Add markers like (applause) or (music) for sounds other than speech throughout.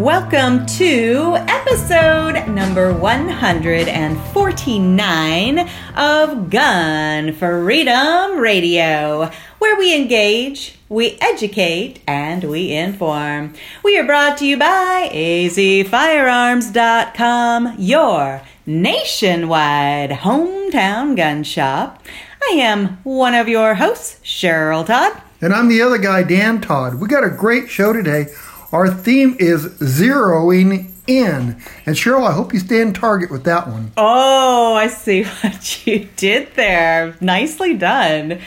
Welcome to episode number 149 of Gun Freedom Radio, where we engage, we educate, and we inform. We are brought to you by azfirearms.com, your nationwide hometown gun shop. I am one of your hosts, Cheryl Todd. And I'm the other guy, Dan Todd. We got a great show today. Our theme is zeroing in. And Cheryl, I hope you stand target with that one. Oh, I see (laughs) what you did there. Nicely done.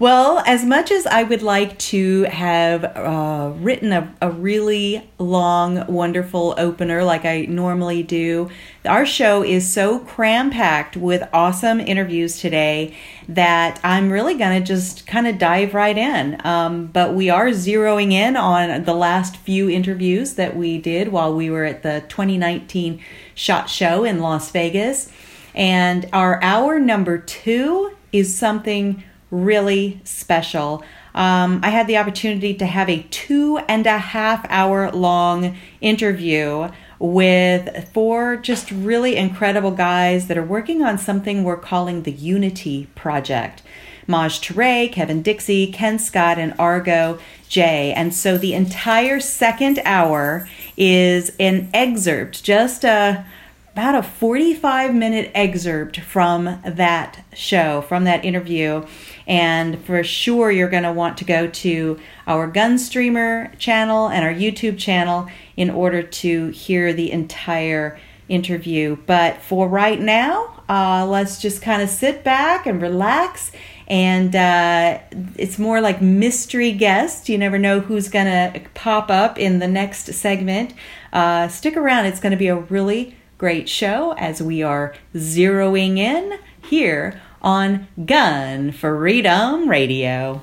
Well, as much as I would like to have uh, written a, a really long, wonderful opener like I normally do, our show is so cram packed with awesome interviews today that I'm really going to just kind of dive right in. Um, but we are zeroing in on the last few interviews that we did while we were at the 2019 SHOT Show in Las Vegas. And our hour number two is something really special. Um, I had the opportunity to have a two and a half hour long interview with four just really incredible guys that are working on something we're calling the Unity Project. Maj Toure, Kevin Dixie, Ken Scott, and Argo Jay. And so the entire second hour is an excerpt, just a about a 45 minute excerpt from that show, from that interview. And for sure, you're going to want to go to our Gunstreamer channel and our YouTube channel in order to hear the entire interview. But for right now, uh, let's just kind of sit back and relax. And uh, it's more like mystery guest. You never know who's going to pop up in the next segment. Uh, stick around, it's going to be a really great show as we are zeroing in here on Gun Freedom Radio.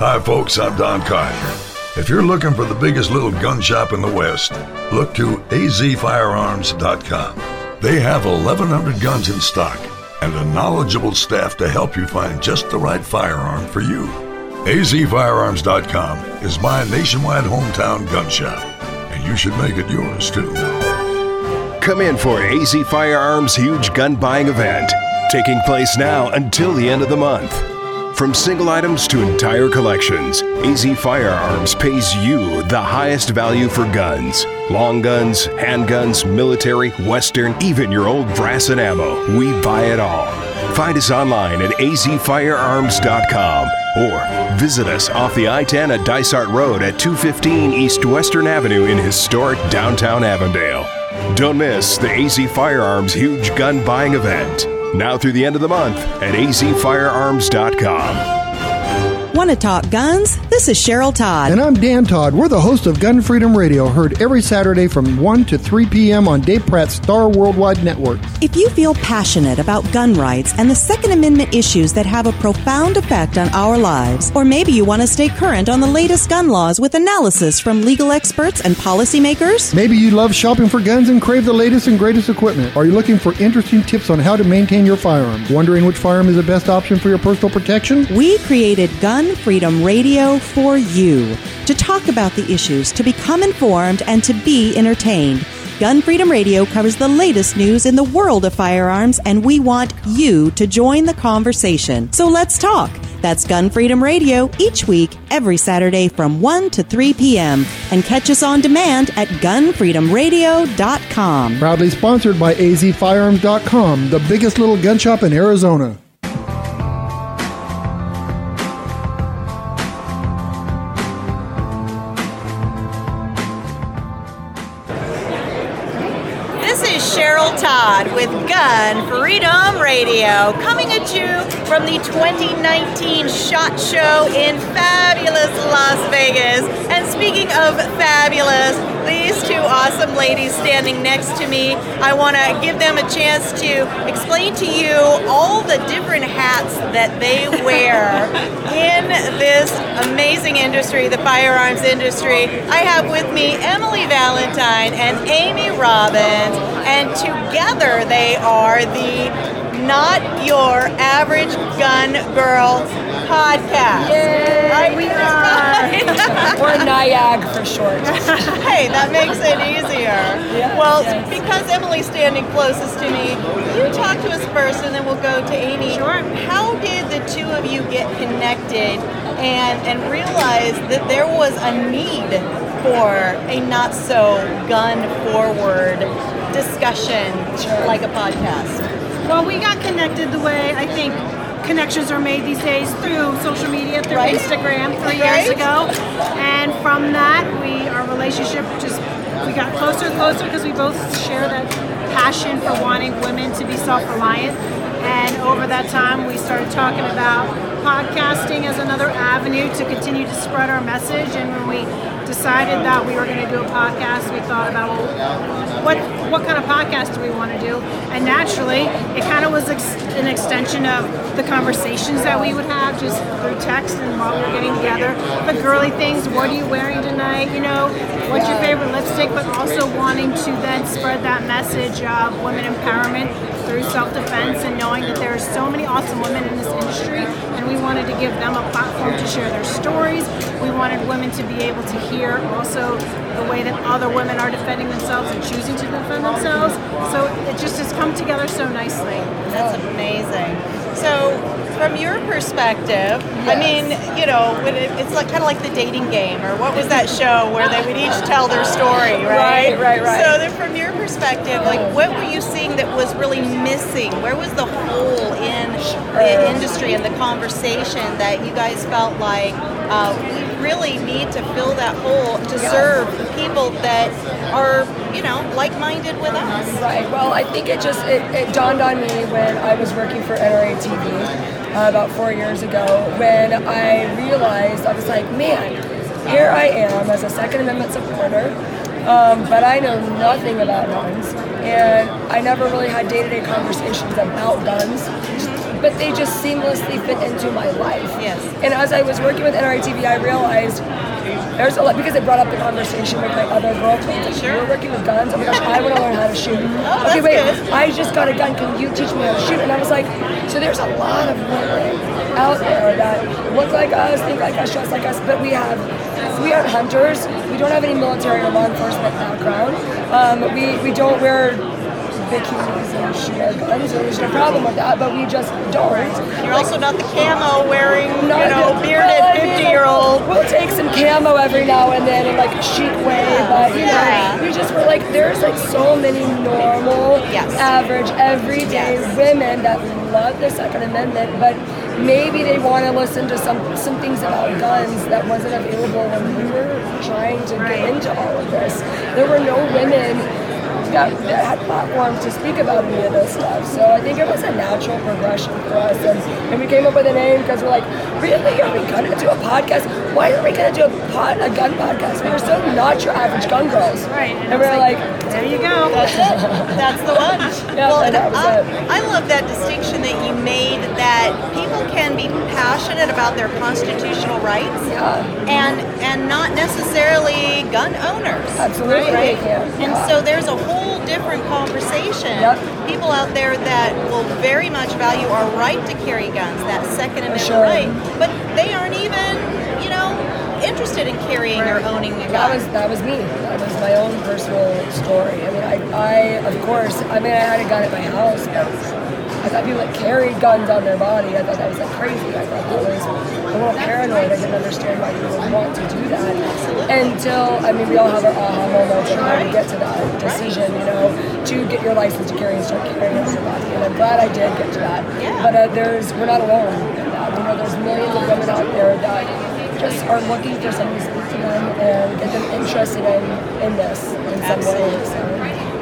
Hi, folks, I'm Don Kaiser. If you're looking for the biggest little gun shop in the West, look to azfirearms.com. They have 1,100 guns in stock and a knowledgeable staff to help you find just the right firearm for you. azfirearms.com is my nationwide hometown gun shop, and you should make it yours too. Come in for AZ Firearms' huge gun buying event, taking place now until the end of the month. From single items to entire collections, AZ Firearms pays you the highest value for guns. Long guns, handguns, military, western, even your old brass and ammo. We buy it all. Find us online at azfirearms.com or visit us off the I 10 at Dysart Road at 215 East Western Avenue in historic downtown Avondale. Don't miss the AZ Firearms huge gun buying event now through the end of the month at azfirearms.com. Want to talk guns? This is Cheryl Todd. And I'm Dan Todd. We're the host of Gun Freedom Radio, heard every Saturday from 1 to 3 p.m. on Dave Pratt's Star Worldwide Network. If you feel passionate about gun rights and the Second Amendment issues that have a profound effect on our lives, or maybe you want to stay current on the latest gun laws with analysis from legal experts and policymakers, Maybe you love shopping for guns and crave the latest and greatest equipment. Are you looking for interesting tips on how to maintain your firearm? Wondering which firearm is the best option for your personal protection? we created Gun Freedom Radio for you to talk about the issues, to become informed, and to be entertained. Gun Freedom Radio covers the latest news in the world of firearms, and we want you to join the conversation. So let's talk. That's Gun Freedom Radio each week, every Saturday from 1 to 3 p.m. And catch us on demand at gunfreedomradio.com. Proudly sponsored by azfirearms.com, the biggest little gun shop in Arizona. With Gun Freedom Radio, coming you from the 2019 SHOT Show in fabulous Las Vegas. And speaking of fabulous, these two awesome ladies standing next to me, I want to give them a chance to explain to you all the different hats that they wear (laughs) in this amazing industry, the firearms industry. I have with me Emily Valentine and Amy Robbins, and together they are the Not Your Average Gun Girl podcast. Right? We (laughs) Or NIAG for short. hey, that makes it easier. Yes, well, yes. because Emily's standing closest to me, you talk to us first and then we'll go to Amy. Sure. How did the two of you get connected and, and realize that there was a need for a not so gun forward discussion like a podcast? Well, we got connected the way I think connections are made these days through social media, through Right. Instagram three Right. years ago. And from that, we our relationship just we got closer and closer because we both share that passion for wanting women to be self-reliant. And over that time, we started talking about podcasting as another avenue to continue to spread our message. And when we decided that we were going to do a podcast, we thought about well, what what kind of podcast do we want to do? And naturally, it kind of was ex- an extension of the conversations that we would have just through text and while we were getting together. The girly things, what are you wearing tonight? You know, what's your favorite lipstick? But also wanting to then spread that message of women empowerment through self-defense and knowing that there are so many awesome women in this industry and we wanted to give them a platform to share their stories. We wanted women to be able to hear also the way that other women are defending themselves and choosing to defend themselves. So it just has come together so nicely. That's amazing. So, from your perspective, I mean, you know, when it, it's like kind of like the dating game, or what was that show where they would each tell their story, right? Right, right, right. So, then from your perspective, like, what were you seeing that was really missing? Where was the hole in the industry and the conversation that you guys felt like uh, we really need to fill that hole to serve the people that are, you know, like-minded with us? Right. Well, I think it just it, it dawned on me when I was working for NRA TV uh, about four years ago when I realized I was like, man, here I am as a Second Amendment supporter, um, but I know nothing about guns, and I never really had day-to-day conversations about guns. But they just seamlessly fit into my life. Yes. And as I was working with NRA TV, I realized there's a lot because it brought up the conversation with my other girlfriends. Like, Sure. You're working with guns. Oh my gosh, I want to learn how to shoot. Oh, okay, wait. good. I just got a gun. Can you teach me how to shoot? And I was like, so there's a lot of women out there that look like us, think like us, dress like us, but we have we aren't hunters. We don't have any military or law enforcement background. Um, we we don't wear bikinis and shoot our guns. So there's no problem with that, but we just don't. You're also not the camo wearing, you know, bearded well, I mean, 50 year old. We'll take some camo every now and then in like a chic way, but you Yeah. know, we just were like, there's like so many normal, Yes. average, everyday Yes. women that love the Second Amendment, but maybe they want to listen to some some things about guns that wasn't available when we were trying to get into all of this. There were no women that had platforms to speak about any of this stuff. So I think it was a natural progression for us. And, and we came up with a name because we're like, really? Are we gonna do a podcast? Why are we gonna do a, pod, a gun podcast? We are so not your average gun girls. Right. And, we're like, there you go. (laughs) That's it. That's the one. Yeah, well, and that was I, it. I love that distinction that you made that people can be passionate about their constitutional rights yeah, and and not necessarily gun owners. Absolutely, Right? yeah. And so there's a whole different conversation. Yep. People out there that will very much value our right to carry guns, that Second Amendment Sure. right, but they aren't even, you know, interested in carrying or owning a gun. that was that was me. That was my own personal story. I mean, I, I of course, I mean, I had a gun at my house, but I thought people that carried guns on their body. I thought that was like crazy. I thought that was a little paranoid. I didn't understand why people would want to do that. Until I mean, we all have our aha moments and how to get to that decision. You know, to get your license to carry and start carrying on your body. And I'm glad I did get to that. But uh, there's we're not alone in that. You know, there's millions of women out there that just are looking for speak to them and get them interested in, in this in some way.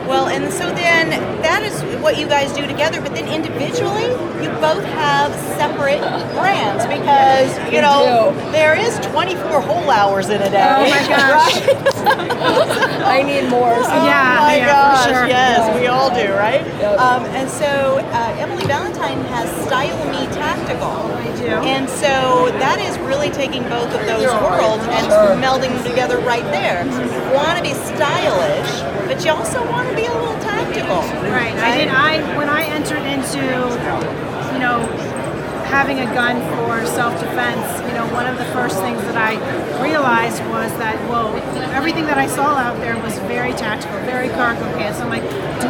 Well, and so then that is what you guys do together, but then individually, you both have separate brands because, you know, there is 24 whole hours in a day. Oh my gosh. (laughs) (laughs) I need more. So Yeah, Oh my yeah, gosh, sure. yes, we all do, right? Yep. Um, and so uh, Emily Valentine has Style Me Tactical. I do. And so that is really taking both of those worlds and Sure. melding them together right there. You want to be stylish, but you also want to be a little tactical. Right. I did. I when I entered into, you know, having a gun for self-defense, you know, one of the first things that I realized was that whoa, everything that I saw out there was very tactical, very cargo pants. I'm like, do,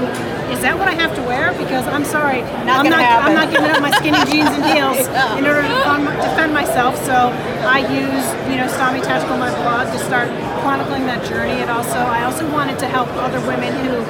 is that what I have to wear? Because I'm sorry, Not I'm not. happen. I'm not giving up my skinny (laughs) jeans and heels in order to defend, defend myself. So I use, you know, Style Me Tactical, my blog, to start chronicling that journey. And also, I also wanted to help other women who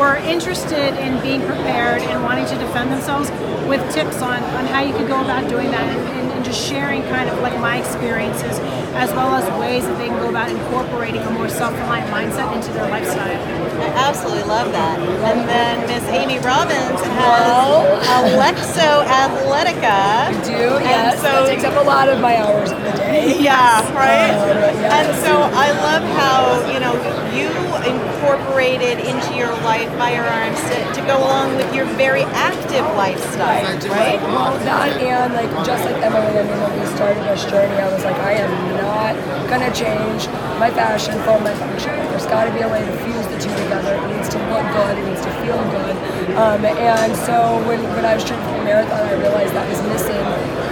were interested in being prepared and wanting to defend themselves with tips on, on how you could go about doing that and, and, and just sharing kind of like my experiences as well as ways that they can go about incorporating a more self-reliant mindset into their lifestyle. I absolutely love that. And then Miss Amy Robbins has Alexo Athletica. I do And so- that takes up a lot of my hours of the day. Yeah, right? Uh, yes. And so I love how, you know, you incorporated into your life firearms to, to go along with your very active lifestyle, right? Well, that and like just like Emily, I mean, when we started this journey, I was like, I am not gonna change my fashion for my function. There's got to be a way to fuse the two together. It needs to look good. It needs to feel good. Um, and so when, when I was training for the marathon, I realized that was missing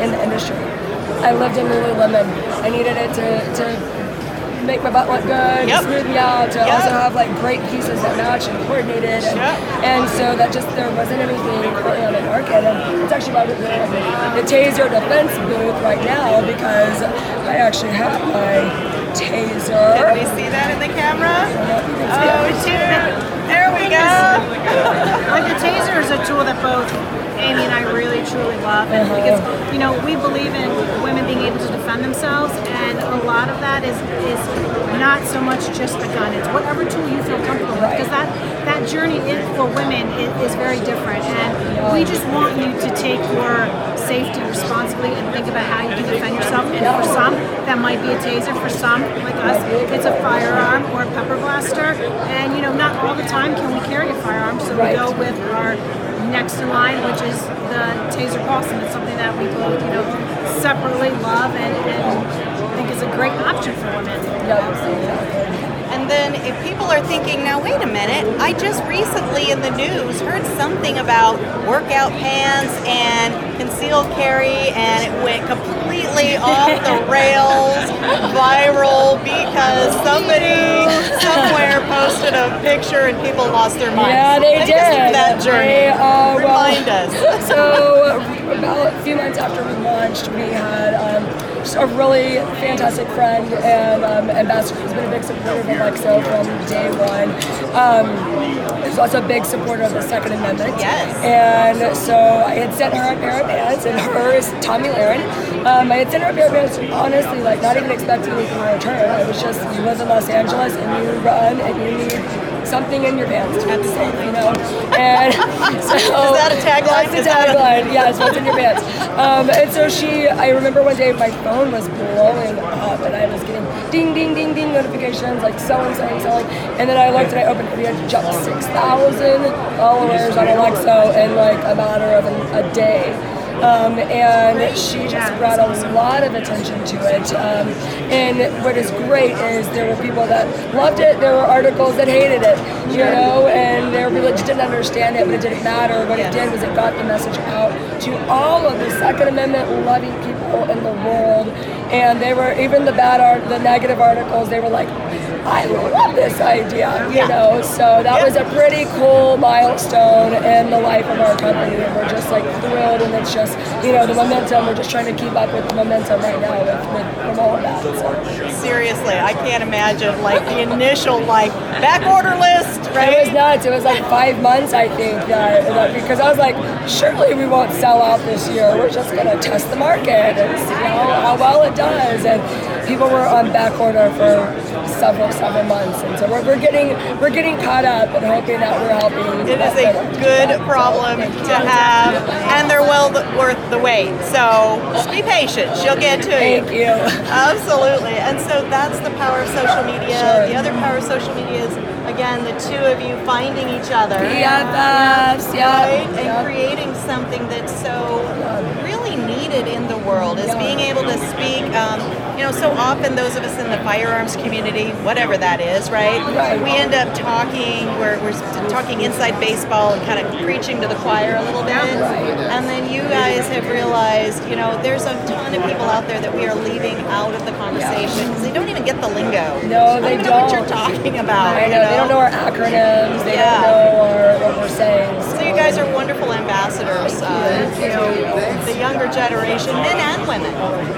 in the industry. I lived in Lululemon. I needed it to, to make my butt look good, Yep. smooth me out, to Yep. also have like great pieces that match and coordinated. And, Yep. and so that just there wasn't anything currently on the market. And it's actually why we're doing the Taser Defense booth right now because I actually have my Taser. Can we see that in the camera? Oh, Oh, shoot. There we go. (laughs) Like the taser is a tool that both Amy and I really truly love, and because you know we believe in women being able to defend themselves, and a lot of that is is not so much just a gun; it's whatever tool you feel comfortable with. Because that that journey is, for women is, is very different, and we just want you to take your safety responsibly and think about how you can defend yourself. And for some, that might be a taser. For some, like us, it's a firearm or a pepper blaster. And you know, not all the time can we carry a firearm, so we go with our next in line, which is the Taser Pulse, and it's something that we both, you know, separately love and, and think is a great option for women. And then if people are thinking, now wait a minute, I just recently in the news heard something about workout pants and concealed carry, and it went completely off the (laughs) rails, viral, because somebody somewhere posted a picture and people lost their minds. Yeah, they Take did. that journey. They, uh, well- Remind us. (laughs) so about a few months after we launched, we had um, just a really fantastic friend and um, ambassador who's been a big supporter of Alexo from day one. Um, who's also a big supporter of the Second Amendment. Yes. And so I had sent her a pair of pants, and (laughs) her is Tomi Lahren. Um, I had sent her a pair of pants, honestly, like not even expecting anything in return. I was just, you live in Los Angeles and you run and you need something in your pants to keep you know. And (laughs) so Is that a tagline? That's a tagline. Yes, what's in your pants. Um, and so she, I remember one day my phone was blowing up, and I was getting ding, ding, ding, ding notifications like so and so And so. And then I looked and I opened it, we had jumped six thousand followers on Alexo in like a matter of an, a day. Um, and she just brought a lot of attention to it. Um, and what is great is there were people that loved it. There were articles that hated it, you know, and there were people that just didn't understand it, but it didn't matter. What it did was it got the message out to all of the Second Amendment loving people in the world. And they were even the bad art, the negative articles. They were like, "I love this idea," you know. So that was a pretty cool milestone in the life of our company, and we're just like thrilled. And it's just, you know, the momentum. We're just trying to keep up with the momentum right now with, with from all of that. So. Seriously, I can't imagine like the initial like back order list, Right? It was nuts. It was like five months, I think, that, that because I was like, surely we won't sell out this year. We're just gonna test the market and see how, how well it does. And people were on back order for several, several months, and so we're, we're getting we're getting caught up and hoping that we're helping. It is a good problem to have, and they're well worth the wait. So just be patient; she'll get to you. Thank you. Absolutely. And so that's the power of social media. Sure. The other power of social media is, again, the two of you finding each other. BFFs, Right? And creating something that's so really needed in the world is being able to speak. Um, you know, so often those of us in the firearms community, whatever that is, right? We end up talking, we're, we're talking inside baseball and kind of preaching to the choir a little bit. And then you guys have realized, you know, there's a ton of people out there that we are leaving out of the conversation because they don't even get the lingo. No, they I don't know what you're talking about. I you know they don't know our acronyms. They Yeah. don't know our, what we're saying. So you guys are wonderful ambassadors uh, to the younger generation, men and women,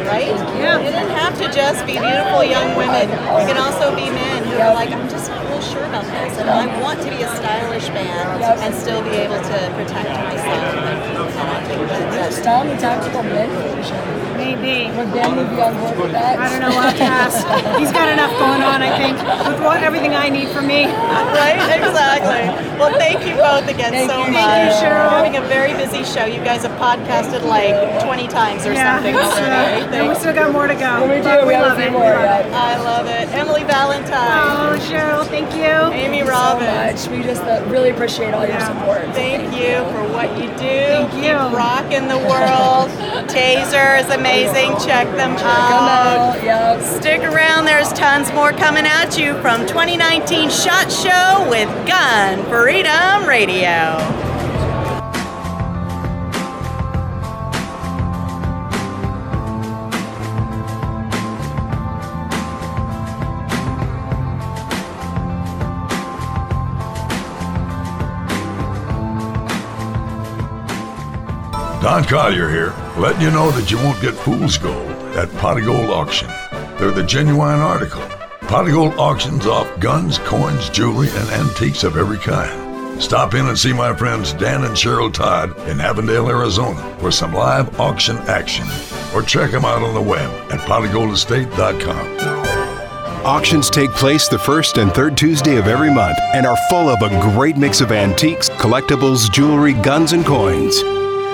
right? Yeah. You didn't have to just be beautiful young women. You can also be men who are like, I'm just not sure about this, and I want to be a stylish man and still be able to protect myself. And, and I think that that's Style the tactical men. Maybe. Would Ben would be on board with that? I don't know. We'll have to ask. He's got enough going on, I think, with what, everything I need from me. right? Exactly. Well, thank you both again Thank so you, much. Thank you, Cheryl. We're having a very busy show. You guys have podcasted like 20 times or Yeah, something it's, already. and we still got more to go. we do. but We have a love few it. more, yeah. I love it. Emily Valentine, Oh, Cheryl, thank you. Amy so Robbins. much. We just uh, really appreciate all your support. Thank you for what you do. Thank you. Keep rocking the world. Taser is amazing. Check them Come out. out, yeah. Stick around, there's tons more coming at you from 2019 SHOT Show with Gun Freedom Radio. Don Collier here, letting you know that you won't get fool's gold at Pot of Gold Auction. They're the genuine article. Pot of Gold auctions off guns, coins, jewelry, and antiques of every kind. Stop in and see my friends Dan and Cheryl Todd in Avondale, Arizona for some live auction action. Or check them out on the web at potofgoldestate.com. Auctions take place the first and third Tuesday of every month and are full of a great mix of antiques, collectibles, jewelry, guns, and coins.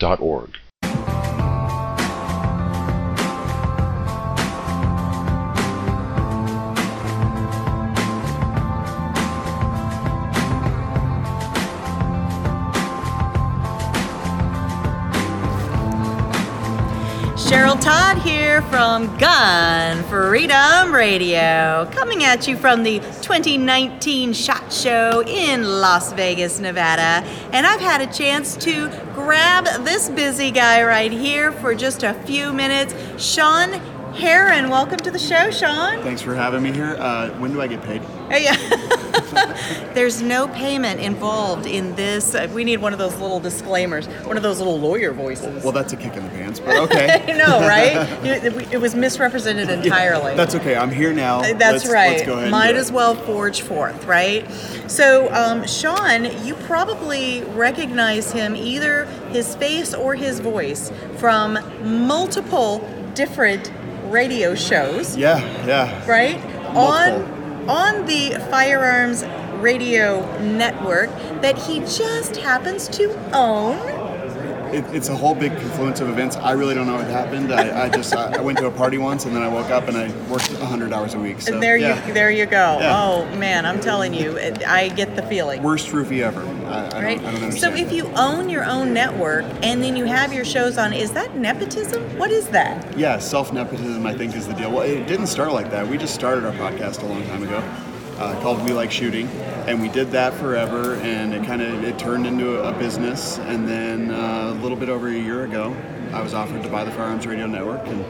saf.org. Todd here from Gun Freedom Radio, coming at you from the 2019 SHOT Show in Las Vegas, Nevada. And I've had a chance to grab this busy guy right here for just a few minutes. Sean Herrin, welcome to the show, Sean. Thanks for having me here. Uh, when do I get paid? Hey, (laughs) There's no payment involved in this. Uh, We need one of those little disclaimers, one of those little lawyer voices. Well, that's a kick in the pants, but (laughs) okay. no, right? (laughs) It, was misrepresented entirely. That's okay. I'm here now. That's Let's- right. Let's Might as well forge forth, right? So, um, Sean, you probably recognize him either his face or his voice from multiple different radio shows, Yeah, yeah. right? Multiple. On on the firearms radio network that he just happens to own. It, it's a whole big confluence of events. I really don't know what happened. I, I just I, I went to a party once and then I woke up and I worked 100 hours a week. So and there yeah. you there you go. Yeah. Oh man, I'm telling you, it, I get the feeling. Worst roofie ever. I, I, right? don't, I don't so if you own your own network and then you have your shows on, is that nepotism? What is that? Yeah, self nepotism, I think, is the deal. Well, it didn't start like that. We just started our podcast a long time ago, uh, called We Like Shooting, and we did that forever. And it kind of it turned into a business. And then uh, a little bit over a year ago, I was offered to buy the Firearms Radio Network, and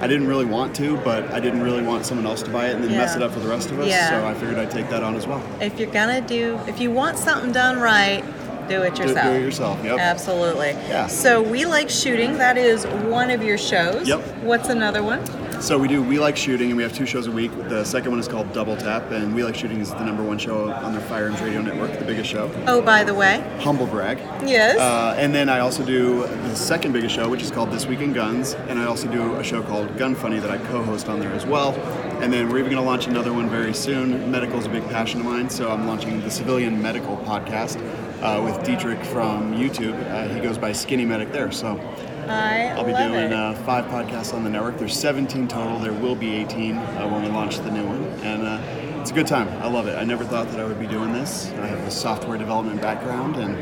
I didn't really want to, but I didn't really want someone else to buy it and then mess it up for the rest of us. Yeah. So I figured I'd take that on as well. If you're gonna do, if you want something done right, do it Do- do yourself. it yourself, yep. Absolutely. Yeah. So we like shooting. That is one of your shows. Yep. What's another one? So we do We Like Shooting, and we have two shows a week. The second one is called Double Tap, and We Like Shooting is the number one show on the Firearms Radio Network, the biggest show. Oh, by the way. Humble brag. Yes. Uh, and then I also do the second biggest show, which is called This Week in Guns, and I also do a show called Gun Funny that I co-host on there as well. And then we're even going to launch another one very soon. Medical is a big passion of mine, so I'm launching the Civilian Medical Podcast uh, with Dietrich from YouTube. Uh, he goes by Skinny Medic there, so I I'll be doing uh, five podcasts on the network. There's 17 total. There will be 18 uh, when we launch the new one, and uh, it's a good time. I love it. I never thought that I would be doing this. I have a software development background, and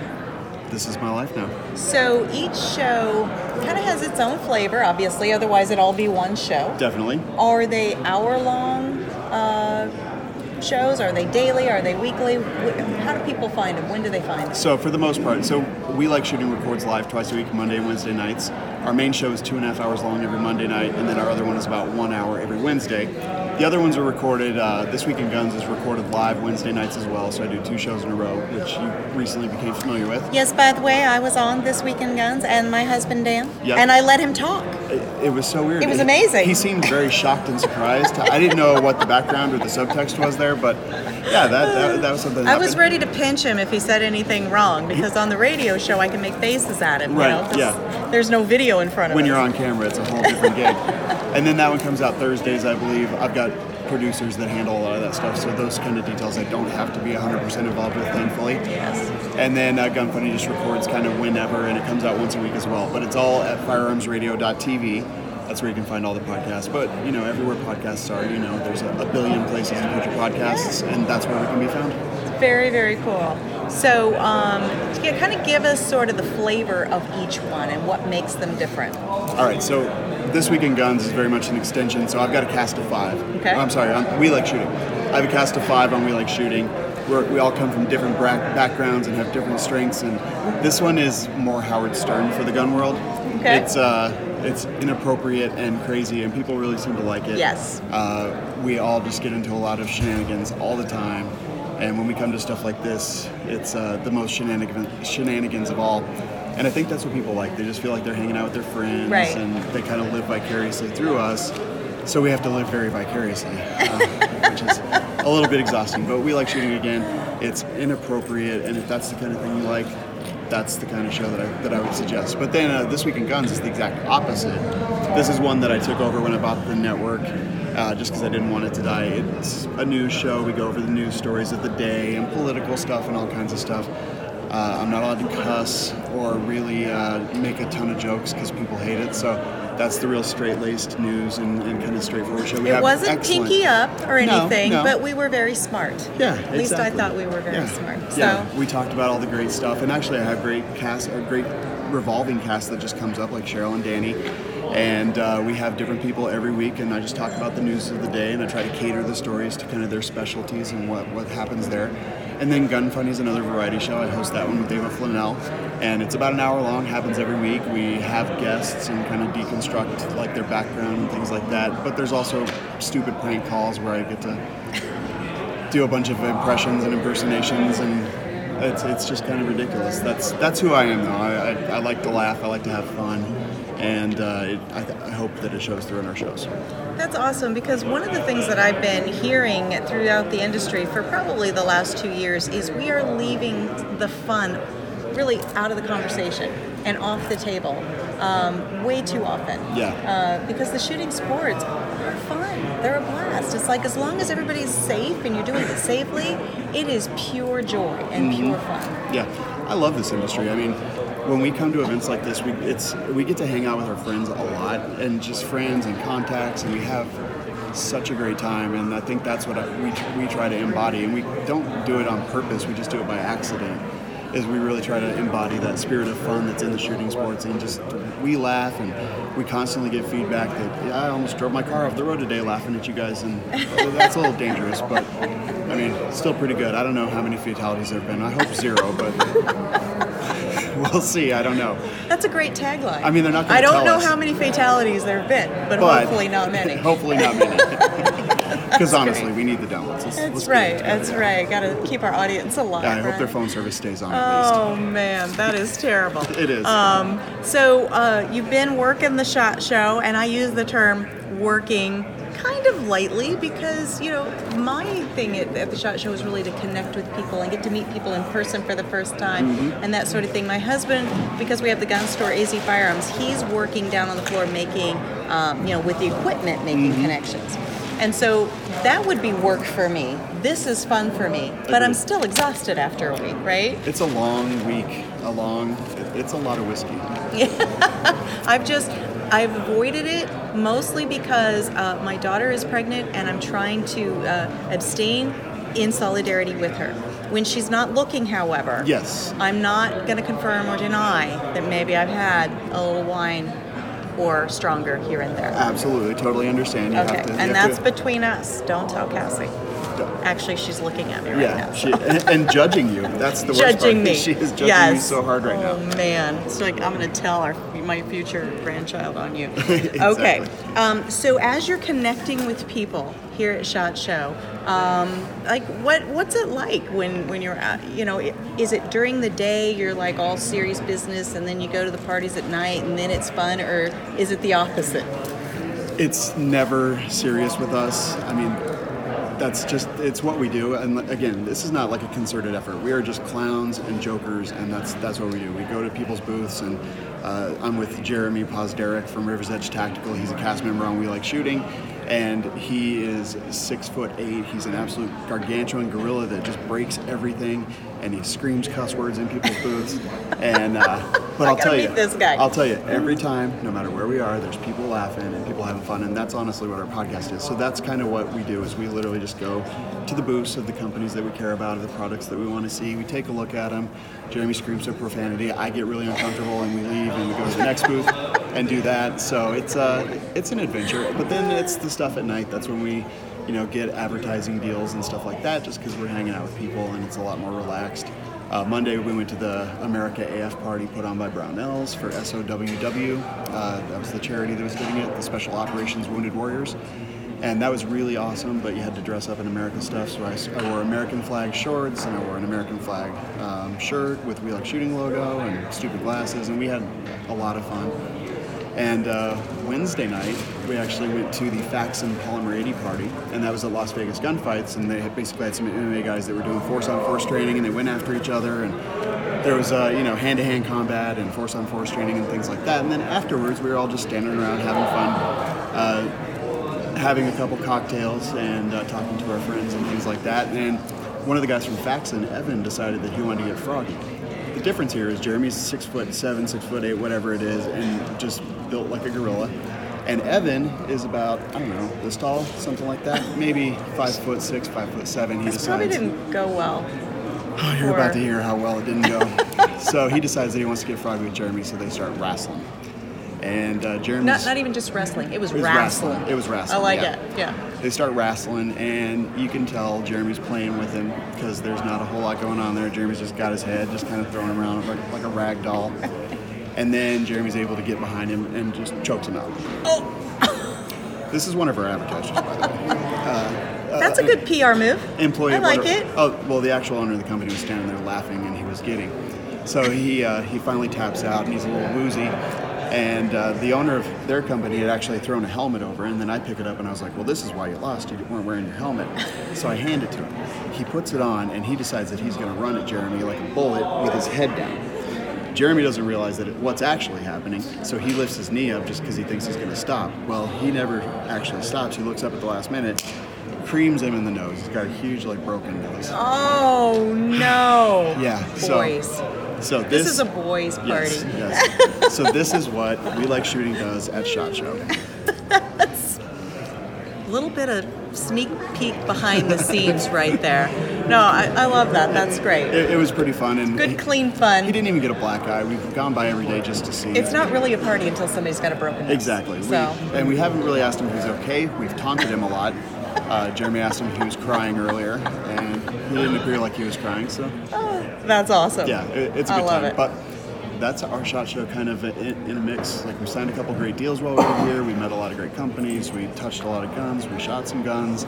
this is my life now. So each show kind of has its own flavor, obviously. Otherwise, it'd all be one show. Definitely. Are they hour long uh, shows? Are they daily? Are they weekly? How do people find them? When do they find them? So for the most part, so we like shooting records live twice a week, Monday and Wednesday nights. Our main show is two and a half hours long every Monday night, and then our other one is about one hour every Wednesday. The other ones are recorded. Uh, this Week in Guns is recorded live Wednesday nights as well, so I do two shows in a row, which you recently became familiar with. Yes, by the way, I was on This Week in Guns and my husband Dan, Yep. and I let him talk. It, it was so weird. It was amazing. He seemed very shocked and surprised. I didn't know what the background or the subtext was there, but yeah, that, that, that was something. that I was ready to pinch him if he said anything wrong because on the radio show I can make faces at him. Right, You know, yeah. There's no video in front of when us. you're on camera, it's a whole different gig. (laughs) And then that one comes out Thursdays, I believe. I've got producers that handle a lot of that stuff, so those kind of details I don't have to be 100% involved with, thankfully. Yes. And then uh, Gun Funny just records kind of whenever, and it comes out once a week as well. But it's all at firearmsradio.tv. That's where you can find all the podcasts. But you know, everywhere podcasts are, you know, there's a, a billion places to put your podcasts, and that's where we can be found. Very, very cool. So, um, yeah, kind of give us sort of the flavor of each one and what makes them different. All right, so this week in guns is very much an extension. So I've got a cast of five. Okay. I'm sorry, I'm, we like shooting. I have a cast of five on We Like Shooting. We're, we all come from different bra- backgrounds and have different strengths, and this one is more Howard Stern for the gun world. Okay. It's uh, it's inappropriate and crazy, and people really seem to like it. Yes. Uh, we all just get into a lot of shenanigans all the time, and when we come to stuff like this, it's uh, the most shenanigan- shenanigans of all. And I think that's what people like. They just feel like they're hanging out with their friends, Right. and they kind of live vicariously through us. So we have to live very vicariously, uh, which is a little bit exhausting. But we like shooting again. It's inappropriate, and if that's the kind of thing you like, that's the kind of show that I, that I would suggest. But then uh, this week in guns is the exact opposite. This is one that I took over when I bought the network, uh, just because I didn't want it to die. It's a news show. We go over the news stories of the day and political stuff and all kinds of stuff. Uh, I'm not allowed to cuss or really uh, make a ton of jokes because people hate it. So that's the real straight-laced news and, and kind of straightforward show. We it wasn't excellent- pinky up or anything, no. but we were very smart. Yeah, At least I thought we were very Yeah. smart. So, Yeah, we talked about all the great stuff, and actually, I have great cast, a great revolving cast that just comes up, like Cheryl and Danny, and uh, we have different people every week, and I just talk about the news of the day, and I try to cater the stories to kind of their specialties and what what happens there. And then Gun Funny is another variety show. I host that one with Ava Flanell, and it's about an hour long. Happens every week. We have guests and kind of deconstruct like their background and things like that. But there's also stupid prank calls where I get to do a bunch of impressions and impersonations and it's, it's just kind of ridiculous. That's that's who I am though. I, I, I like to laugh. I like to have fun, and uh, it, I, th- I hope that it shows through in our shows. That's awesome because one of the things that I've been hearing throughout the industry for probably the last two years is we are leaving the fun really out of the conversation and off the table um, way too often. Yeah. Uh, because the shooting sports are fun. They're a blast. It's like as long as everybody's safe and you're doing it safely, it is pure joy and Mhm. pure fun. Yeah, I love this industry. I mean, when we come to events like this, we it's we get to hang out with our friends a lot, and just friends and contacts, and we have such a great time. And I think that's what I, we we try to embody, and we don't do it on purpose. We just do it by accident. Is we really try to embody that spirit of fun that's in the shooting sports, and just we laugh and we constantly get feedback that yeah, I almost drove my car off the road today laughing at you guys, and well, that's a little dangerous, but I mean, still pretty good. I don't know how many fatalities there have been. I hope zero, but (laughs) we'll see. I don't know. That's a great tagline. I mean, they're not I don't know us. how many fatalities there have been, but, But- hopefully not many. (laughs) Hopefully not many. (laughs) Because honestly, we need the downloads. Let's, That's let's right. That's right. Got to keep our audience alive. Yeah, I hope their phone service stays on Oh man, that is terrible. It is. Um, so uh, you've been working the shot show, and I use the term working kind of lightly because you know my thing at, at the shot show is really to connect with people and get to meet people in person for the first time Mhm. and that sort of thing. My husband, because we have the gun store AZ Firearms, he's working down on the floor making, um, you know, with the equipment making Mm-hmm. connections. And so that would be work for me. This is fun for me, but I'm still exhausted after a week, right? It's a long week. A long. It's a lot of whiskey. (laughs) I've just I've avoided it mostly because uh, my daughter is pregnant and I'm trying to uh, abstain in solidarity with her. When she's not looking, however, Yes. I'm not going to confirm or deny that maybe I've had a little wine or stronger here and there. Absolutely, totally understand. You okay, have to, and that's to- between us. Don't tell Cassie. Actually, she's looking at me right yeah, now. she, and, and judging you. That's the worst part. judging me. (laughs) She is judging yes. me so hard right oh, now. man, it's like I'm going to tell our my future grandchild on you. (laughs) Exactly. Okay, um, so as you're connecting with people here at Shot Show, um, like what what's it like when when you're out, you know is it during the day you're like all serious business and then you go to the parties at night and then it's fun or is it the opposite? It's never serious with us. I mean, that's just it's what we do. And again, this is not like a concerted effort. We are just clowns and jokers, and that's that's what we do. We go to people's booths, and uh, I'm with Jeremy Pozderac from Rivers Edge Tactical. He's a cast member on We Like Shooting, and he is six foot eight. He's an absolute gargantuan gorilla that just breaks everything, and he screams cuss words in people's booths. And uh, but I'll tell you, this guy. I'll tell you, every time, no matter where we are, there's people laughing and people having fun, and that's honestly what our podcast is. So that's kind of what we do is we literally just go to the booths of the companies that we care about, of the products that we want to see. We take a look at them. Jeremy screams some profanity. I get really uncomfortable, and we leave and we go to the next booth and do that. So it's uh, it's an adventure. But then it's the stuff at night. That's when we, you know, get advertising deals and stuff like that, just because we're hanging out with people and it's a lot more relaxed. Uh, Monday we went to the America AF party put on by Brownells for SOWW. Uh, that was the charity that was doing it, the Special Operations Wounded Warriors. And that was really awesome, but you had to dress up in American stuff. So I wore American flag shorts and I wore an American flag um, shirt with We Like Shooting logo and stupid glasses, and we had a lot of fun. And uh, Wednesday night, we actually went to the Faxon Polymer 80 party, and that was at Las Vegas Gunfights. And they had basically had some MMA guys that were doing force on force training, and they went after each other. And there was, uh, you know, hand to hand combat and force on force training and things like that. And then afterwards, we were all just standing around having fun, uh, having a couple cocktails and uh, talking to our friends and things like that. And one of the guys from Faxon, Evan, decided that he wanted to get froggy. The difference here is Jeremy's six foot seven, six foot eight, whatever it is, and just built like a gorilla. And Evan is about I don't know this tall, something like that, maybe five foot six, five foot seven. He This probably didn't go well. Oh, you're about to hear how well it didn't go. (laughs) so he decides that he wants to get froggy with Jeremy, so they start wrestling. And uh, Jeremy's Not, not even just wrestling. It was, It was wrestling. wrestling. It was wrestling, I like yeah. it. Yeah. they start wrestling, and you can tell Jeremy's playing with him because there's not a whole lot going on there. Jeremy's just got his head, just kind of throwing him around like, like a rag doll. and then Jeremy's able to get behind him and just chokes him out. Oh. this is one of our advertisers, by the way. Uh, That's a good PR move. employee. I like it. Oh well, the actual owner of the company was standing there laughing, and he was getting. So he uh, he finally taps out, and he's a little woozy. And uh, the owner of their company had actually thrown a helmet over, and then I pick it up, and I was like, "Well, this is why you lost. You weren't wearing your helmet." So I hand it to him. He puts it on, and he decides that he's going to run at Jeremy like a bullet with his head down. Jeremy doesn't realize that it, what's actually happening, so he lifts his knee up just because he thinks he's going to stop. Well, he never actually stops. He looks up at the last minute, creams him in the nose. He's got a huge, like, broken nose. Oh no. Yeah. Boys. So This this, is a boys' party. Yes, yes. (laughs) so this is what We Like Shooting does at Shot Show. A little bit of sneak peek behind the scenes right there. No, I, I love that. That's great. It, it was pretty fun and Good, he, clean fun. he didn't even get a black eye. We've gone by every day just to see. It's not really a party until somebody's got a broken nose. Exactly. We- So and we haven't really asked him if he's okay. We've taunted him a lot. Uh, Jeremy asked him if he was crying earlier, and he didn't appear like he was crying. So that's awesome. yeah, it, it's a I good love time. it. But that's our shot show kind of in, in a mix. Like we signed a couple great deals while we were here. We met a lot of great companies. We touched a lot of guns. We shot some guns,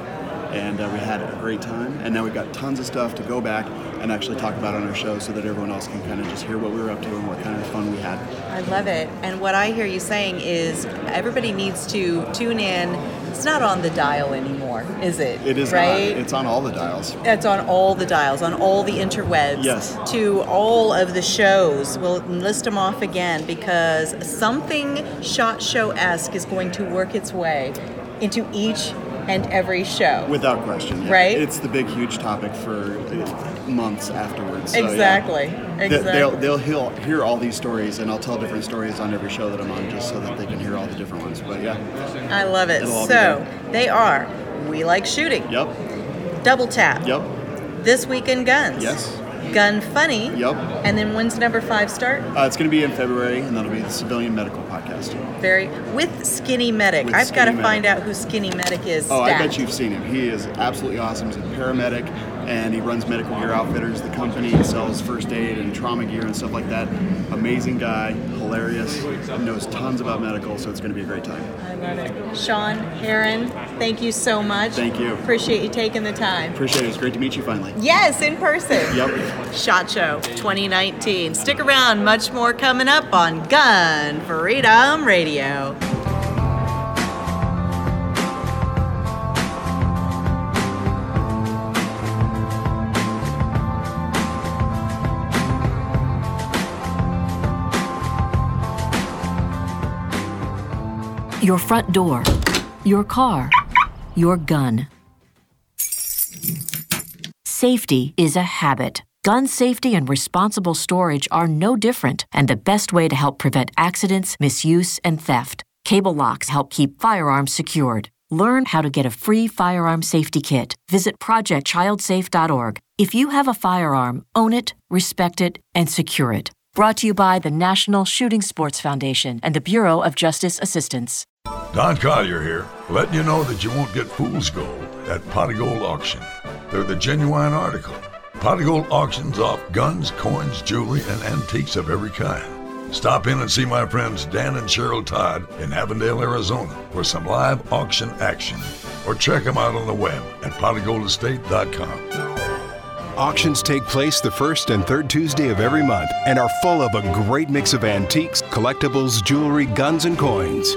and uh, we had a great time. And now we've got tons of stuff to go back and actually talk about on our show, so that everyone else can kind of just hear what we were up to and what kind of fun we had. I love it. And what I hear you saying is everybody needs to tune in. It's not on the dial anymore, is it? It is right. not. It's on all the dials. It's on all the dials, on all the interwebs. Yes. To all of the shows. We'll list them off again because something shot show esque is going to work its way into each and every show. Without question. yeah. Right? It's the big, huge topic for months afterwards. So, exactly. Th- Exactly. They'll, they'll hear, hear all these stories, and I'll tell different stories on every show that I'm on, just so that they can hear all the different ones. But yeah, I love it. It'll all be So they are We Like Shooting. Yep. Double Tap. Yep. This Week in Guns. Yes. Gun Funny. Yep. And then when's number five start? Uh, it's going to be in February, and that'll be the Civilian Medical Podcast. Very with Skinny Medic. With I've got to find out who Skinny Medic is. Oh, I bet you've seen him. He is absolutely awesome. He's a paramedic, and he runs Medical Gear Outfitters, the company. Sells first aid and trauma gear and stuff like that. Amazing guy, hilarious, knows tons about medical, so it's going to be a great time. I love it. Sean Herrin, thank you so much. Thank you. Appreciate you taking the time. Appreciate it. It's great to meet you finally. Yes, in person. Yep. Shot Show 2019. Stick around, much more coming up on Gun Freedom Radio. Your front door, your car, your gun. Safety is a habit. Gun safety and responsible storage are no different, and the best way to help prevent accidents, misuse, and theft. Cable locks help keep firearms secured. Learn how to get a free firearm safety kit. Visit projectchildsafe.org. If you have a firearm, own it, respect it, and secure it. Brought to you by the National Shooting Sports Foundation and the Bureau of Justice Assistance. Don Collier here, letting you know that you won't get fool's gold at Pot Gold Auction. They're the genuine article. Pot Gold auctions off guns, coins, jewelry, and antiques of every kind. Stop in and see my friends Dan and Cheryl Todd in Avondale, Arizona for some live auction action. Or check them out on the web at potofgoldestate.com. Auctions take place the first and third Tuesday of every month and are full of a great mix of antiques, collectibles, jewelry, guns, and coins.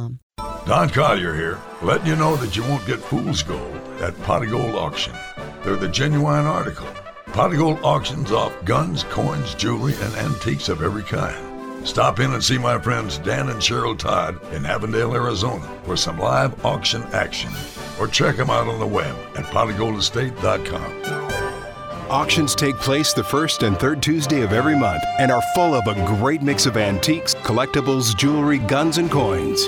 Don Collier here, letting you know that you won't get fool's gold at Pot of Gold Auction. They're the genuine article. Pot of Gold auctions off guns, coins, jewelry, and antiques of every kind. Stop in and see my friends Dan and Cheryl Todd in Avondale, Arizona for some live auction action. Or check them out on the web at potofgoldestate.com. Auctions take place the first and third Tuesday of every month and are full of a great mix of antiques, collectibles, jewelry, guns, and coins.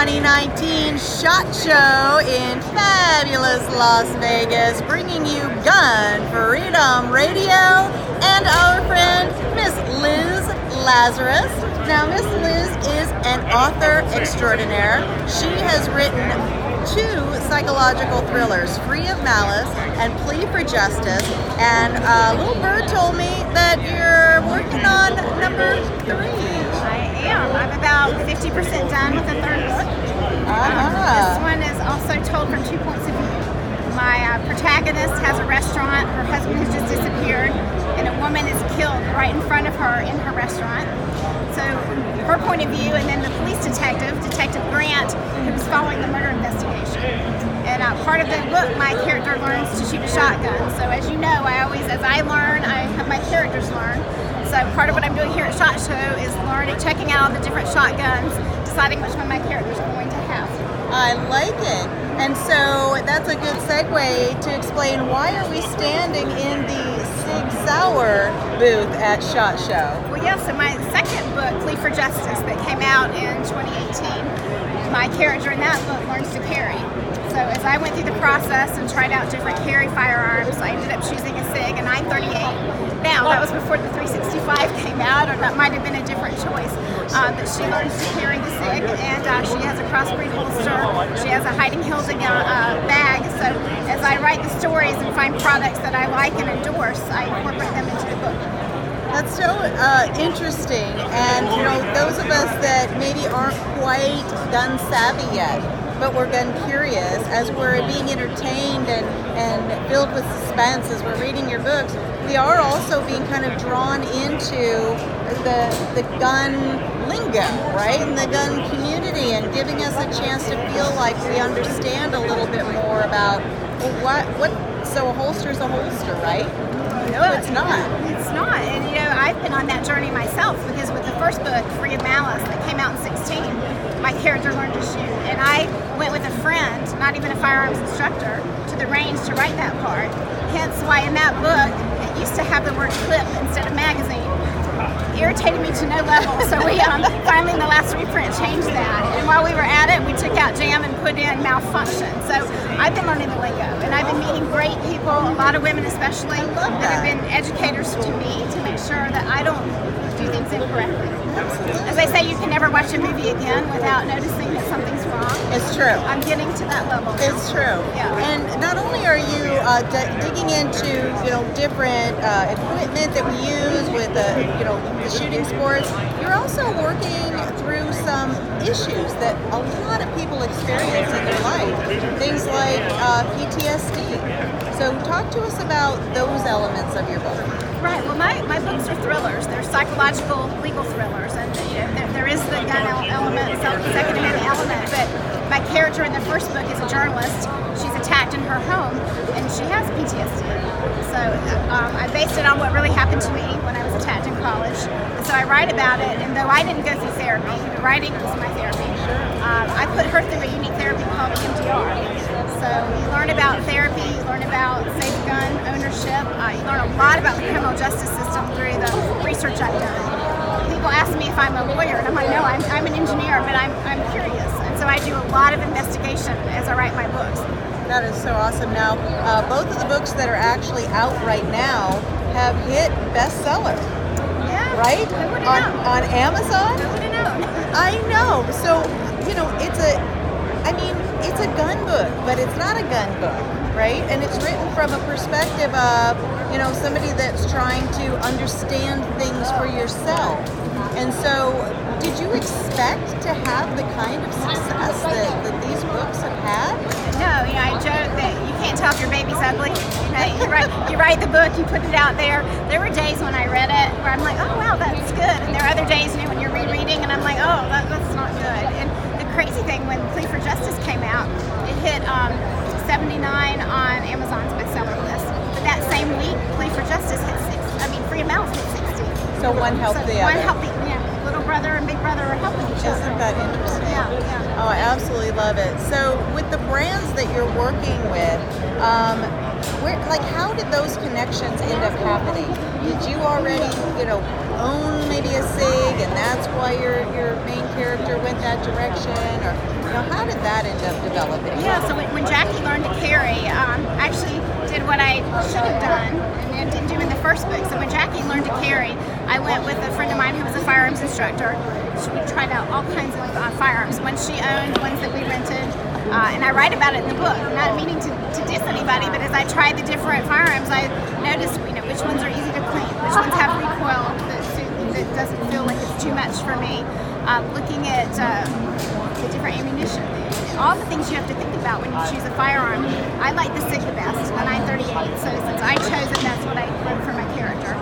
2019 SHOT Show in fabulous Las Vegas, bringing you Gun Freedom Radio and our friend Miss Liz Lazarus. Now, Miss Liz is an author extraordinaire. She has written two psychological thrillers, Free of Malice and Plea for Justice. And uh, Little Bird told me that you're working on number three. Am. I'm about 50% done with the third book. Um, this one is also told from two points of view. My uh, protagonist has a restaurant. Her husband has just disappeared, and a woman is killed right in front of her in her restaurant. So, her point of view, and then the police detective, Detective Grant, who's following the murder investigation. And uh, part of the book, my character learns to shoot a shotgun. So, as you know, I always, as I learn, I have my characters learn. So part of what I'm doing here at SHOT Show is learning, checking out the different shotguns, deciding which one my characters are going to have. I like it. And so that's a good segue to explain why are we standing in the Sig Sauer booth at SHOT Show? Well, yeah, so my second book, Plea for Justice, that came out in 2018, my character in that book learns to carry. So as I went through the process and tried out different carry firearms, I ended up choosing a SIG, a 938. Now, that was before the 365 came out, or that might have been a different choice. Uh, but she learns to carry the SIG, and uh, she has a crossbreed holster. She has a hiding uh, uh, bag. So as I write the stories and find products that I like and endorse, I incorporate them into the book. That's so uh, interesting. And, you know, those of us that maybe aren't quite gun savvy yet, but we're gun curious, as we're being entertained and, and filled with suspense as we're reading your books, we are also being kind of drawn into the, the gun lingo, right? And the gun community and giving us a chance to feel like we understand a little bit more about well, what, what, so a holster is a holster, right? No, it's not. It's not. And you know, I've been on that journey myself because with the first book, Free of Malice, that came out in 16, my character learned to shoot. And I went with a friend, not even a firearms instructor, to the range to write that part. Hence why in that book, it used to have the word clip instead of magazine. Irritated me to no level. So we um, finally in the last reprint changed that. And while we were at it, we took out jam and put in malfunction. So I've been learning the lingo, and I've been meeting great people, a lot of women especially, that. have been educators to me to make sure that I don't do things incorrectly. As I say, you can never watch a movie again without noticing that something's wrong. It's true. I'm getting to that level. now. It's true. Yeah. And not only are you uh, d- digging into you know different uh, equipment that we use with the you know the shooting sports, you're also working through some issues that a lot of people experience in their life. Things like uh, PTSD. So talk to us about those elements of your book. Right. Well, my, my books are thrillers. They're psychological legal thrillers, and you know, there, there is the gun element, secondhand element. But my character in the first book is a journalist. She's attacked in her home, and she has PTSD. So um, I based it on what really happened to me when I was attacked in college. So I write about it, and though I didn't go through therapy, the writing was my therapy. Um, I put her through a unique therapy called EMDR. So you learn about therapy, you learn about safe gun you learn a lot about the criminal justice system through the research I've done. People ask me if I'm a lawyer, and I'm like, no, I'm, I'm an engineer, but I'm, I'm curious. And so I do a lot of investigation as I write my books. That is so awesome. Now, uh, both of the books that are actually out right now have hit bestseller. Yeah. Right? on, on Amazon? I know. So, you know, it's a, I mean, it's a gun book, but it's not a gun book, right? And it's written from a perspective of, you know, somebody that's trying to understand things for yourself. And so, did you expect to have the kind of success that, that these books have had? No, you know, I joke that you can't tell if your baby's ugly. You, know, you, write, you write the book, you put it out there. There were days when I read it where I'm like, oh, wow, that's good. And there are other days, you know, when you're rereading and I'm like, oh, that, that's crazy thing, when Plea for Justice came out, it hit um, 79 on Amazon's bestseller list. But that same week, Plea for Justice hit six. I mean, Free of Malice hit 60. So one helped So the one other. helped the, yeah, little brother and big brother are helping each other. Isn't that interesting? Yeah, yeah. Oh, I absolutely love it. So, with the brands that you're working with, um, where, like, how did those connections end up happening? Did you already, you know, own maybe a SIG, and that's why your your main character went that direction, or you know, how did that end up developing? Yeah, so when, Jackie learned to carry, um, I actually did what I should have done and didn't do in the first book. So when Jackie learned to carry, I went with a friend of mine who was a firearms instructor. So we tried out all kinds of uh, firearms, ones she owned, ones that we rented, uh, and I write about it in the book. Not meaning to, to diss anybody, but as I tried the different firearms, I noticed you know which ones are easy to clean, which ones have recoil that doesn't feel like it's too much for me. Uh, looking at uh, the different ammunition, all the things you have to think about when you choose a firearm. I like the SIG the best, the 938. So since I chose it, that's what I wrote for my character.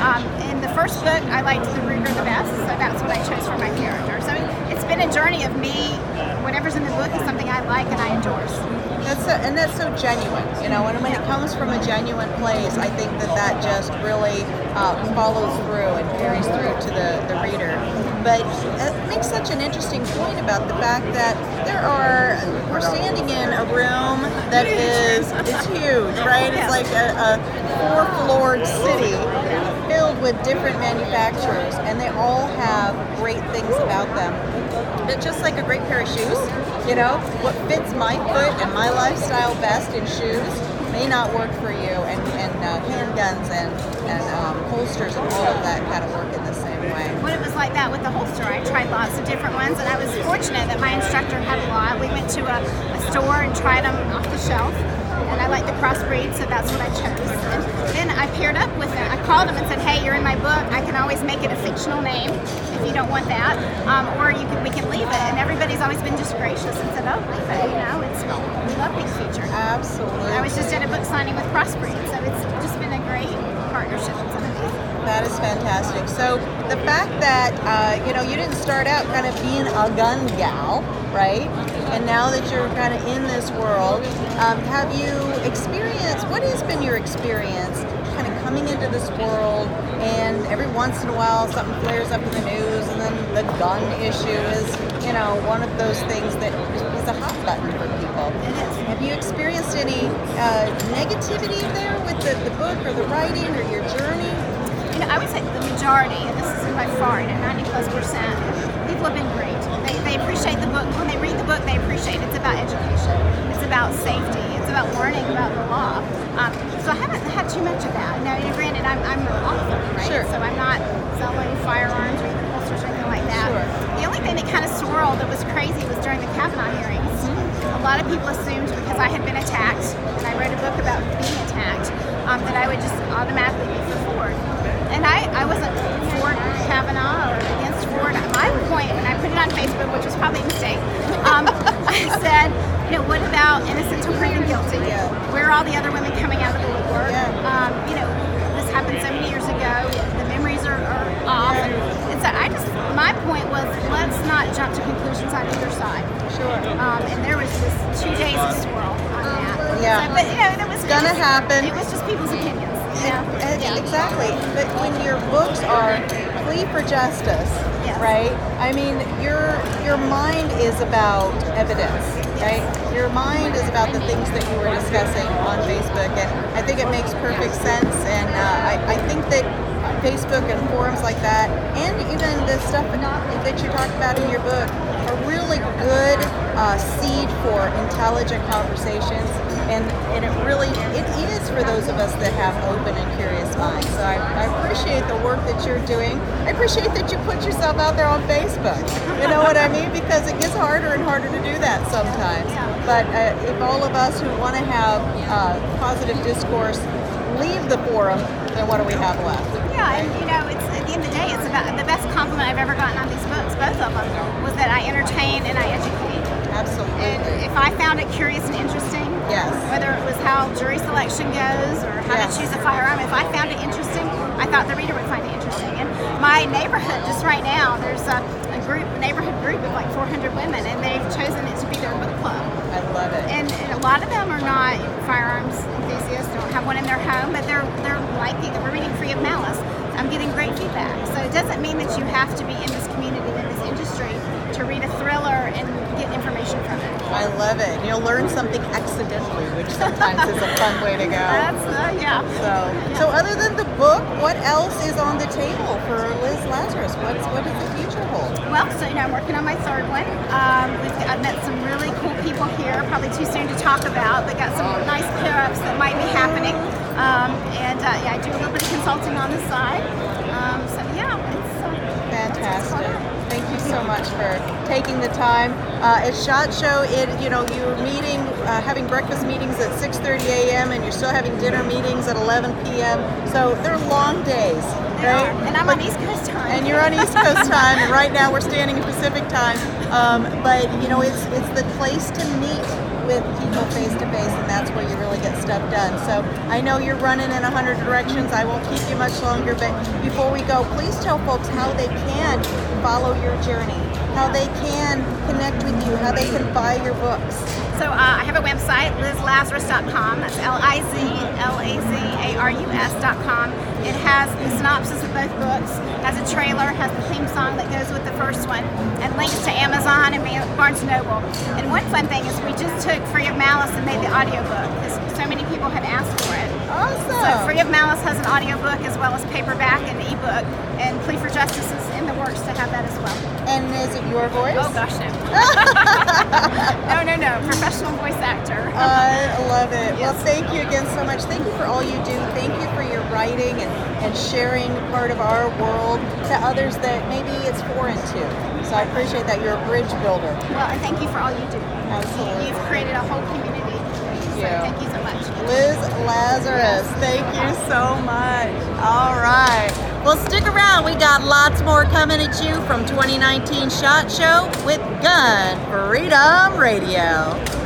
Um, in the first book, I liked the Ruger the best, so that's what I chose for my character. So it's been a journey of me. Whatever's in the book is something I like and I endorse. That's so, and that's so genuine, you know. And when it comes from a genuine place, I think that that just really uh, follows through and carries through to the, the reader. But it makes such an interesting point about the fact that there are we're standing in a room that is it's huge, right? It's like a, a four-floored city filled with different manufacturers, and they all have great things about them. but just like a great pair of shoes, you know, what fits my foot and my lifestyle best in shoes may not work for you, and, and uh, handguns and, and um, holsters and all of that kind of work in the same way. When it was like that with the holster, I tried lots of different ones, and I was fortunate that my instructor had a lot. We went to a, a store and tried them off the shelf, and I like the crossbreed, so that's what I chose. Then I paired up with them. I called them and said, "Hey, you're in my book. I can always make it a fictional name if you don't want that, um, or you can we can leave it." And everybody's always been just gracious and said, "Oh, leave it. You know, it's we love being featured." Absolutely. I was just at a book signing with Crossbreed, so it's just been a great partnership. It's amazing. That is fantastic. So the fact that uh, you know you didn't start out kind of being a gun gal, right? And now that you're kind of in this world, um, have you experienced? What has been your experience, kind of coming into this world? And every once in a while, something flares up in the news, and then the gun issue is, you know, one of those things that is a hot button for people. Have you experienced any uh, negativity there with the, the book or the writing or your journey? You know, I would say the majority, and this is by far, you know, 90 plus percent, people have been great. They, appreciate the book. When they read the book, they appreciate. It's about education. It's about safety. It's about learning about the law. Um, so I haven't had too much of that. Now, you know, granted, I'm, I'm an author, right? Sure. So I'm not selling firearms or even holsters or anything like that. Sure. The only thing that kind of swirled that was crazy was during the Kavanaugh hearings. A lot of people assumed because I had been attacked and I wrote a book about being attacked um, that I would just automatically be for Ford. And I, I wasn't for Kavanaugh or against Ford. My point, when I put it on Facebook, which was probably a mistake, um, (laughs) I said, you know, what about innocent until proven guilty? Where are all the other women coming out of the woodwork? Um, you know, this happened so many years ago. The memories are, are off. And, and so I just, my point was, let's not jump to conclusions on either side. Sure. Um, and there was just two days of swirl on that. Yeah. So, but you know, that was Gonna just- happen. It was just people's opinions. Yeah. Exactly. But when your books are plea for justice, right? I mean, your your mind is about evidence, right? Your mind is about the things that you were discussing on Facebook, and I think it makes perfect sense. And uh, I, I think that Facebook and forums like that, and even the stuff that you talk about in your book, are really good uh, seed for intelligent conversations. And, and it really it is for those of us that have open and curious minds. So I, I appreciate the work that you're doing. I appreciate that you put yourself out there on Facebook. You know what I mean? Because it gets harder and harder to do that sometimes. But uh, if all of us who want to have uh, positive discourse leave the forum, then what do we have left? Yeah, and you know, it's at the end of the day, it's about the best compliment I've ever gotten on these books, both of them, was that I entertain and I educate. Absolutely. And if I found it curious and interesting, yes. whether it was how goes or how Yes. to choose a firearm, if I found it interesting, I thought the reader would find it interesting. And my neighborhood, just right now, there's a, a group, a neighborhood group of like 400 women, and they've chosen it to be their book club. I love it. And, and a lot of them are not firearms enthusiasts, don't have one in their home, but they're they're liking it. We're reading Free of Malice. I'm getting great feedback. So it doesn't mean that you have to be in this community, in this industry, to read a thriller and get information from it. I love it. You'll learn something accidentally, which sometimes is a fun way to go. (laughs) That's uh, yeah. So, so other than the book, what else is on the table for Liz Lazarus? What's what does the future hold? Well, so you know, I'm working on my third one. Um, we've, I've met some really cool people here. Probably too soon to talk about, but got some nice pair-ups that might be happening. Um, and uh, yeah, I do a little bit of consulting on the side. Um, so yeah, it's uh, Fantastic. Thank you so much for taking the time. Uh, at Shot Show, it you know you're meeting, uh, having breakfast meetings at 6:30 a.m. and you're still having dinner meetings at 11 p.m. So they're long days, right? And I'm on East Coast time. And you're on East (laughs) Coast time, and right now we're standing in Pacific time. Um, but you know, it's it's the place to meet with people face to face, and that's where you really get stuff done. So I know you're running in a hundred directions. I won't keep you much longer, but before we go, please tell folks how they can follow your journey, how they can connect with you, how they can buy your books. So uh, I have a website, lizlazarus.com. That's L-I-Z-L-A-Z-A-R-U-S.com. It has the synopsis of both books, has a trailer, has the theme song that goes with the first one, and links to Amazon and Barnes & Noble. And one fun thing is we just took Free of Malice and made the audiobook because so many people had asked for it. Awesome. So Free of Malice has an audiobook as well as paperback and ebook, and Plea for Justice is in the works to have that as well. And is it your voice? Oh gosh, no. (laughs) (laughs) no, no, no. Professional voice actor. I love it. Well, thank you again so much. Thank you for all you do. Thank you for your writing and, and sharing part of our world to others that maybe it's foreign to. So I appreciate that. You're a bridge builder. Well, and thank you for all you do. Absolutely. You've created a whole community. So you. thank you so much. Liz Lazarus, thank you so much. All right. Well, stick around. We got lots more coming at you from 2019 SHOT Show with Gun Freedom Radio.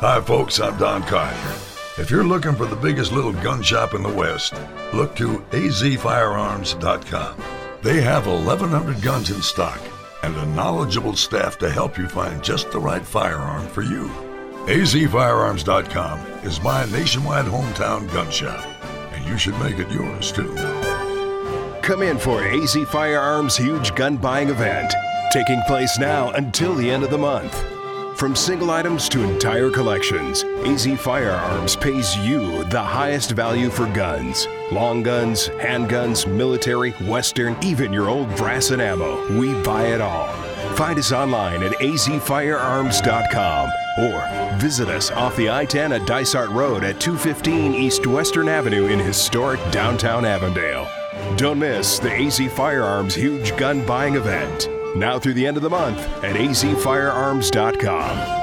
Hi, folks, I'm Don Collier. If you're looking for the biggest little gun shop in the West, look to azfirearms.com. They have 1,100 guns in stock and a knowledgeable staff to help you find just the right firearm for you. azfirearms.com is my nationwide hometown gun shop, and you should make it yours too. Come in for AZ Firearms' huge gun buying event, taking place now until the end of the month. From single items to entire collections, AZ Firearms pays you the highest value for guns. Long guns, handguns, military, western, even your old brass and ammo. We buy it all. Find us online at azfirearms.com or visit us off the I 10 at Dysart Road at 215 East Western Avenue in historic downtown Avondale. Don't miss the AZ Firearms huge gun buying event. Now through the end of the month at azfirearms.com.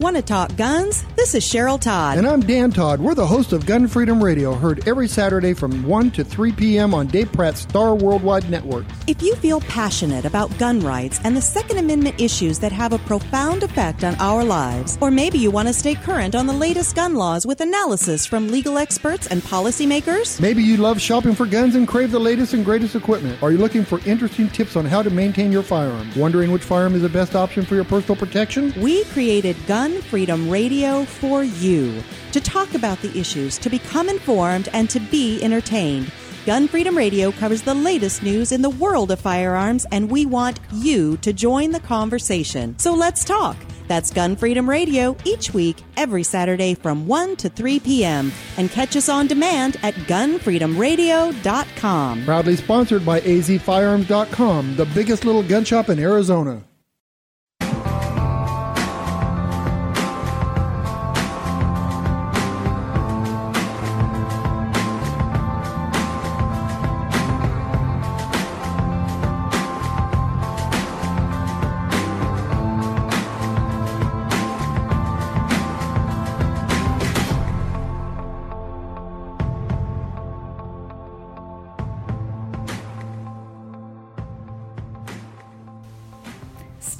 Want to talk guns? This is Cheryl Todd. And I'm Dan Todd. We're the host of Gun Freedom Radio, heard every Saturday from 1 to 3 p.m. on Dave Pratt's Star Worldwide Network. If you feel passionate about gun rights and the Second Amendment issues that have a profound effect on our lives, or maybe you want to stay current on the latest gun laws with analysis from legal experts and policymakers, Maybe you love shopping for guns and crave the latest and greatest equipment. Are you looking for interesting tips on how to maintain your firearm? Wondering which firearm is the best option for your personal protection? we created Gun Freedom Radio for you to talk about the issues, to become informed, and to be entertained. Gun Freedom Radio covers the latest news in the world of firearms, and we want you to join the conversation. So let's talk. That's Gun Freedom Radio each week, every Saturday from 1 to 3 p.m. And catch us on demand at gunfreedomradio.com. Proudly sponsored by azfirearms.com, the biggest little gun shop in Arizona.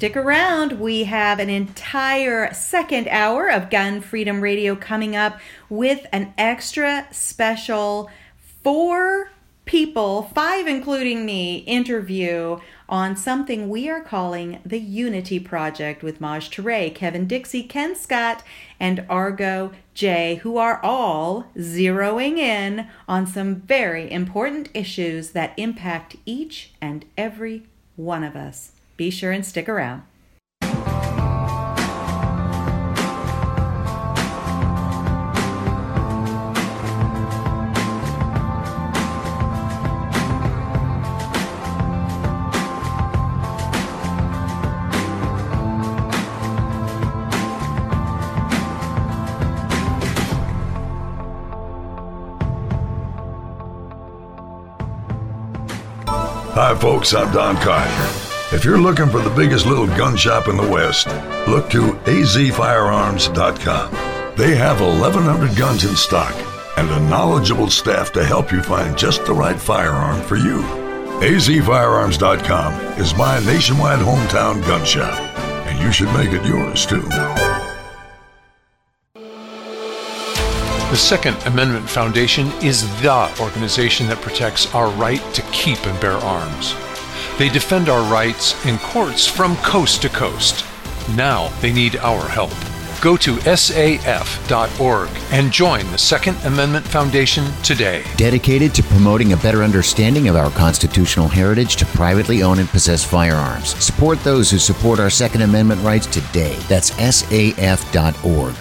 Stick around. We have an entire second hour of Gun Freedom Radio coming up with an extra special four people, five including me, interview on something we are calling the Unity Project with Maj Toure, Kevin Dixie, Ken Scott, and Argo J, who are all zeroing in on some very important issues that impact each and every one of us. Be sure and stick around. Hi, folks, I'm Don Collier. If you're looking for the biggest little gun shop in the West, look to azfirearms.com. They have 1,100 guns in stock and a knowledgeable staff to help you find just the right firearm for you. azfirearms.com is my nationwide hometown gun shop, and you should make it yours too. The Second Amendment Foundation is the organization that protects our right to keep and bear arms. They defend our rights in courts from coast to coast. Now they need our help. Go to saf.org and join the Second Amendment Foundation today. Dedicated to promoting a better understanding of our constitutional heritage to privately own and possess firearms. Support those who support our Second Amendment rights today. That's saf.org.